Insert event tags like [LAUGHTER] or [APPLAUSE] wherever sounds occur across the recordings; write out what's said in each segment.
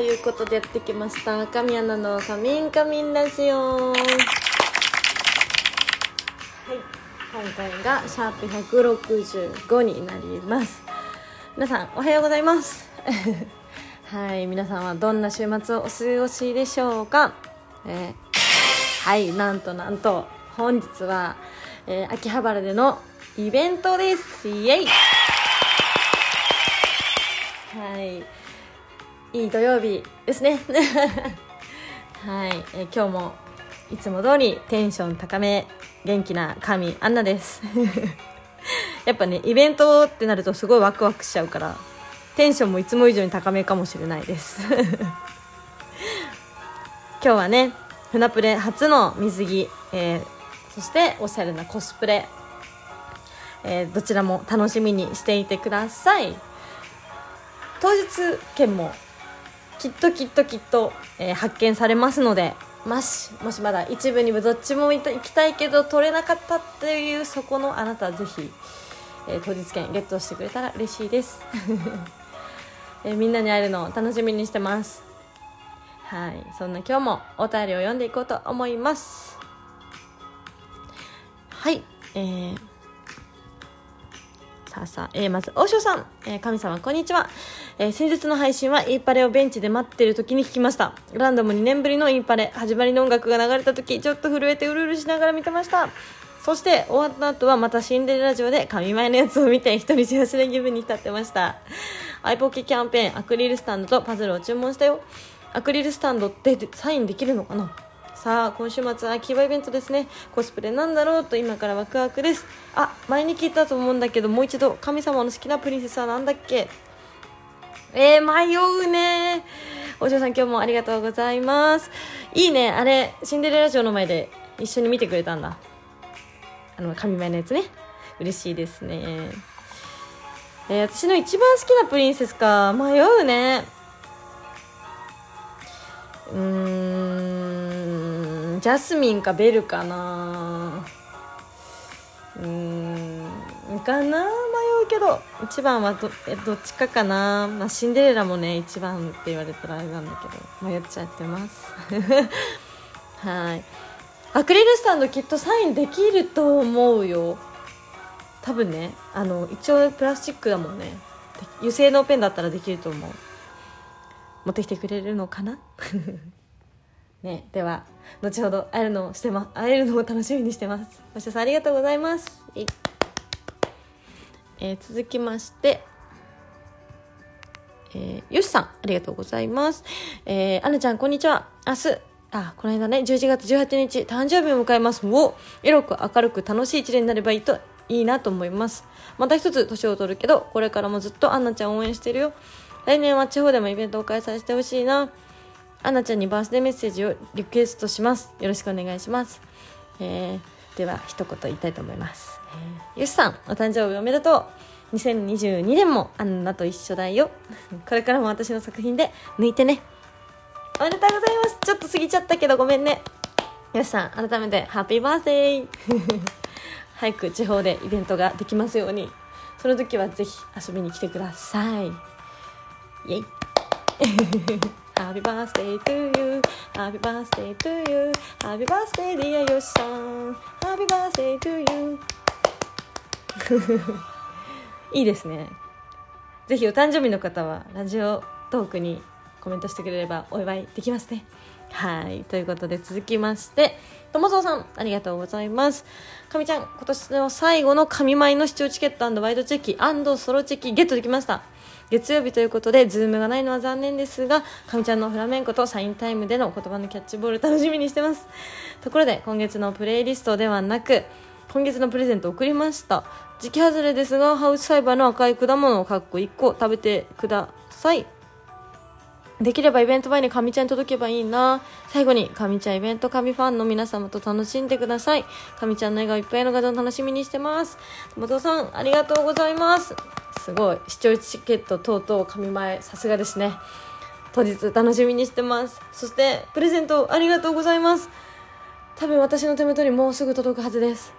ということでやってきました。神アナの「カミンカミンラジオ」はい今回がシャープ165になります。皆さんおはようございます。[LAUGHS] はい皆さんはどんな週末をお過ごしでしょうか、えー、はいなんとなんと本日は、えー、秋葉原でのイベントです。イエイ。はい。いい土曜日ですね。[LAUGHS] はい、え、今日もいつも通りテンション高め元気な神アンナです。[LAUGHS] やっぱねイベントってなるとすごいワクワクしちゃうからテンションもいつも以上に高めかもしれないです。[LAUGHS] 今日はね船プレ初の水着、えー、そしておしゃれなコスプレ、えー、どちらも楽しみにしていてください。当日券もきっときっときっと、えー、発見されますのでもしもしまだ一部二部どっちも行きたいけど取れなかったっていうそこのあなたぜひ、えー、当日券ゲットしてくれたら嬉しいです、[LAUGHS] えー、みんなに会えるのを楽しみにしてます。はい。そんな今日もお便りを読んでいこうと思います。はい。えーさあさあ、えー、まず、大塩さん、えー、神様、こんにちは。えー、先日の配信は、イーパレをベンチで待ってる時に聞きました。ランドム2年ぶりのイーパレ、始まりの音楽が流れた時、ちょっと震えてうるうるしながら見てました。そして、終わった後は、またシンデレラジオで神前のやつを見て、一人幸せな気分に浸ってました。アイポケキャンペーン、アクリルスタンドとパズルを注文したよ。アクリルスタンドってサインできるのかな？さあ今週末は秋葉イベントですねコスプレなんだろうと今からワクワクですあ前に聞いたと思うんだけどもう一度神様の好きなプリンセスは何だっけ？えー、迷うね。お嬢さん今日もありがとうございます。いいね。あれシンデレラ城の前で一緒に見てくれたんだ。あの神前のやつね。嬉しいですね。えー、私の一番好きなプリンセスか。迷うね。うーんジャスミンかベルかな。うんかな。迷けど一番はどえどっちかかな、まあ、シンデレラもね一番って言われたらあれなんだけど迷っちゃってます。[LAUGHS] はい。アクリルスタンドきっとサインできると思うよ。多分ねあの一応プラスチックだもんね。油性のペンだったらできると思う。持ってきてくれるのかな？[LAUGHS] ね、では後ほど会えるのをしてま会えるのを楽しみにしてます。星さんありがとうございます。えー、続きましてえー、よしさん、ありがとうございます。えー、アナちゃん、こんにちは。明日、あ、この間ね、11月18日、誕生日を迎えます。を、エロく明るく楽しい一年になればいいと、いいなと思います。また一つ年を取るけど、これからもずっとアンナちゃん応援してるよ。来年は地方でもイベントを開催してほしいな。アンナちゃんにバースデーメッセージをリクエストしますよろしくお願いします、えー、では一言言いたいと思います、えー、ゆしさんお誕生日おめでとう。2022年もアンナと一緒だよ。これからも私の作品で抜いてね。おめでとうございます。ちょっと過ぎちゃったけどごめんね。よしさん改めてハッピーバースデー。[LAUGHS] 早く地方でイベントができますように。その時はぜひ遊びに来てください。イエイ。Happy birthday to you. Happy birthday to you. Happy birthday dear よしさん Happy birthday to you. [LAUGHS] いいですね。ぜひお誕生日の方はラジオトークにコメントしてくれればお祝いできますね。はい。ということで続きまして友蔵さんありがとうございます。かみちゃん今年の最後の神舞の視聴チケットワイドチェキソロチェキゲットできました。月曜日ということで、ズームがないのは残念ですが、かみちゃんのフラメンコとサインタイムでの言葉のキャッチボール楽しみにしてます。ところで、今月のプレイリストではなく、今月のプレゼント送りました。時期外れですが、ハウス栽培の赤い果物をかっこ1個食べてください。できればイベント前にかみちゃんに届けばいいな。最後に、かみちゃんイベント神ファンの皆様と楽しんでください。かみちゃんの笑顔いっぱいの画像楽しみにしてます。元さん、ありがとうございます。すごい。視聴チケット等々神前、さすがですね。当日楽しみにしてます。そして、プレゼントありがとうございます。多分私の手元にもうすぐ届くはずです。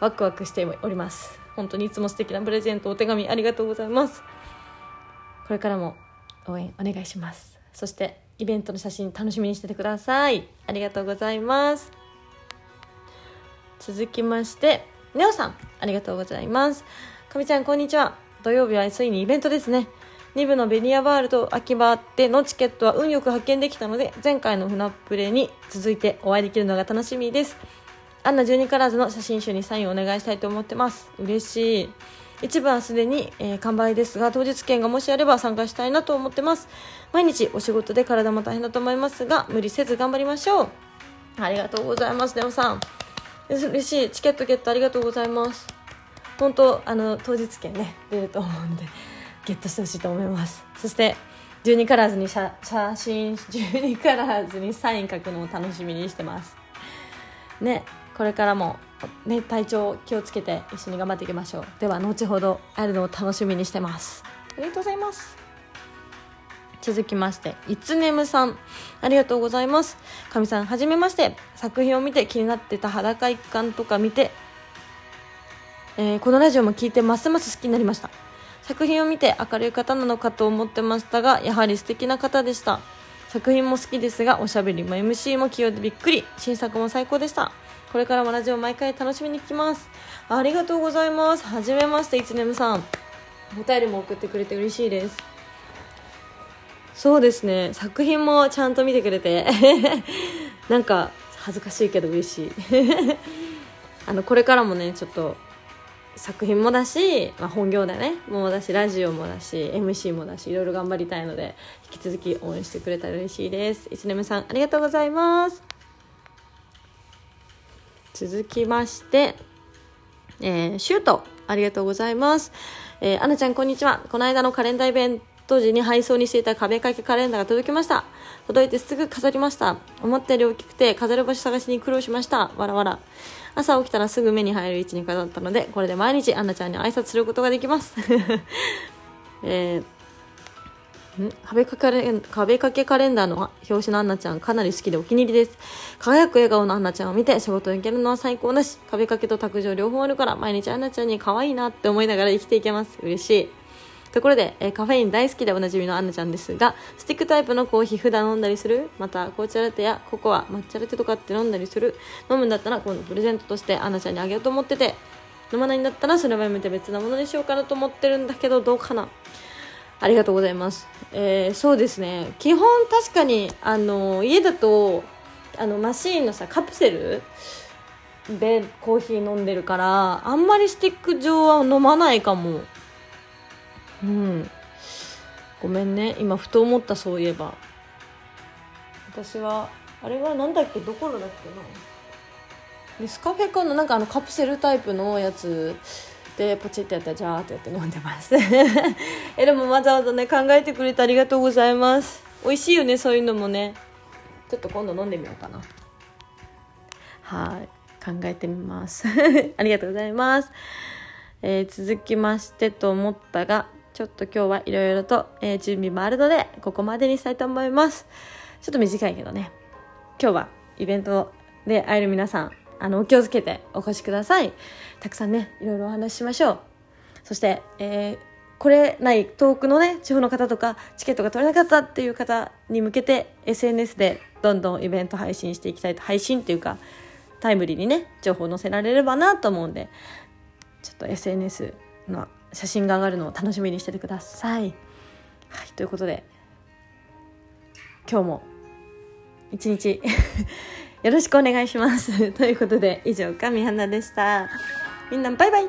ワクワクしております。本当にいつも素敵なプレゼント、お手紙ありがとうございます。これからも応援お願いします。そしてイベントの写真楽しみにしててください。ありがとうございます。続きましてネオさんありがとうございます。かみちゃんこんにちは。土曜日はついにイベントですね。2部のベニヤワールド秋葉でのチケットは運よく発見できたので前回の船プレに続いてお会いできるのが楽しみです。アンナ12カラーズの写真集にサインをお願いしたいと思ってます。嬉しい。一部はすでに、えー、完売ですが当日券がもしあれば参加したいなと思ってます。毎日お仕事で体も大変だと思いますが無理せず頑張りましょう。ありがとうございますネオさん。嬉しい。チケットゲットありがとうございます。本当あの当日券ね出ると思うんでゲットしてほしいと思います。そして12カラーズに写写真12カラーズにサイン書くのを楽しみにしてます。ねこれからもね体調気をつけて一緒に頑張っていきましょう。では後ほど会えるのを楽しみにしてます。ありがとうございます。続きましていつねむさん。ありがとうございます。かみさんはじめまして。作品を見て気になってた裸一貫とか見て、えー、このラジオも聞いてますます好きになりました。作品を見て明るい方なのかと思ってましたがやはり素敵な方でした作品も好きですがおしゃべりも MC も器用でびっくり。新作も最高でした。これからもラジオ毎回楽しみに来ます。ありがとうございます。はじめましていつねむさん。お便りも送ってくれて嬉しいです。そうですね。作品もちゃんと見てくれて。[LAUGHS] なんか恥ずかしいけど嬉しい。[LAUGHS] あのこれからもねちょっと作品もだし、まあ、本業だねもうだしラジオもだし MC もだしいろいろ頑張りたいので引き続き応援してくれたら嬉しいです一年目さんありがとうございます続きまして、えー、シュートありがとうございます。えー、アナちゃんこんにちは。この間のカレンダーイベント時に配送にしていた壁掛けカレンダーが届きました。届いてすぐ飾りました。思ったより大きくて飾る場所探しに苦労しました。わらわら。朝起きたらすぐ目に入る位置に飾ったので、これで毎日アンナちゃんに挨拶することができます。[LAUGHS] えー壁掛け壁掛けカレンダーの表紙のアンナちゃんかなり好きでお気に入りです輝く笑顔のアンナちゃんを見て仕事に行けるのは最高だし壁掛けと卓上両方あるから毎日アンナちゃんに可愛いなって思いながら生きていけます嬉しいところで、えカフェイン大好きでおなじみのアンナちゃんですがスティックタイプのコーヒー普段飲んだりするまた紅茶ラテやココア抹茶ラテとかって飲んだりする飲むんだったら今度プレゼントとしてアンナちゃんにあげようと思ってて飲まないんだったらそれはやめて別なものにしようかなと思ってるんだけどどうかなありがとうございます。えー、そうですね。基本確かに、あの、家だと、あの、マシーンのさ、カプセルでコーヒー飲んでるから、あんまりスティック状は飲まないかも。うん。ごめんね。今、ふと思った、そういえば。私は、あれはなんだっけどころだっけな。ネスカフェかのなんかあのカプセルタイプのやつでポチってやったらジャーってやって飲んでます。[LAUGHS] えでもわざわざね考えてくれてありがとうございます。美味しいよねそういうのもね。ちょっと今度飲んでみようかな。はい。考えてみます。[LAUGHS] ありがとうございます、えー、続きましてと思ったがちょっと今日はいろいろと、えー、準備もあるのでここまでにしたいと思いますちょっと短いけどね今日はイベントで会える皆さんあの、お気をつけてお越しください。たくさんね、いろいろお話ししましょう。そして、えー、これない遠くのね、地方の方とか、チケットが取れなかったっていう方に向けて、SNS でどんどんイベント配信していきたいと、配信っていうか、タイムリーにね、情報載せられればなと思うんで、ちょっと SNS の写真が上がるのを楽しみにしててください。はい、ということで、今日も一日 [LAUGHS] よろしくお願いします。[LAUGHS] ということで、以上、神花でした。みんな、バイバイ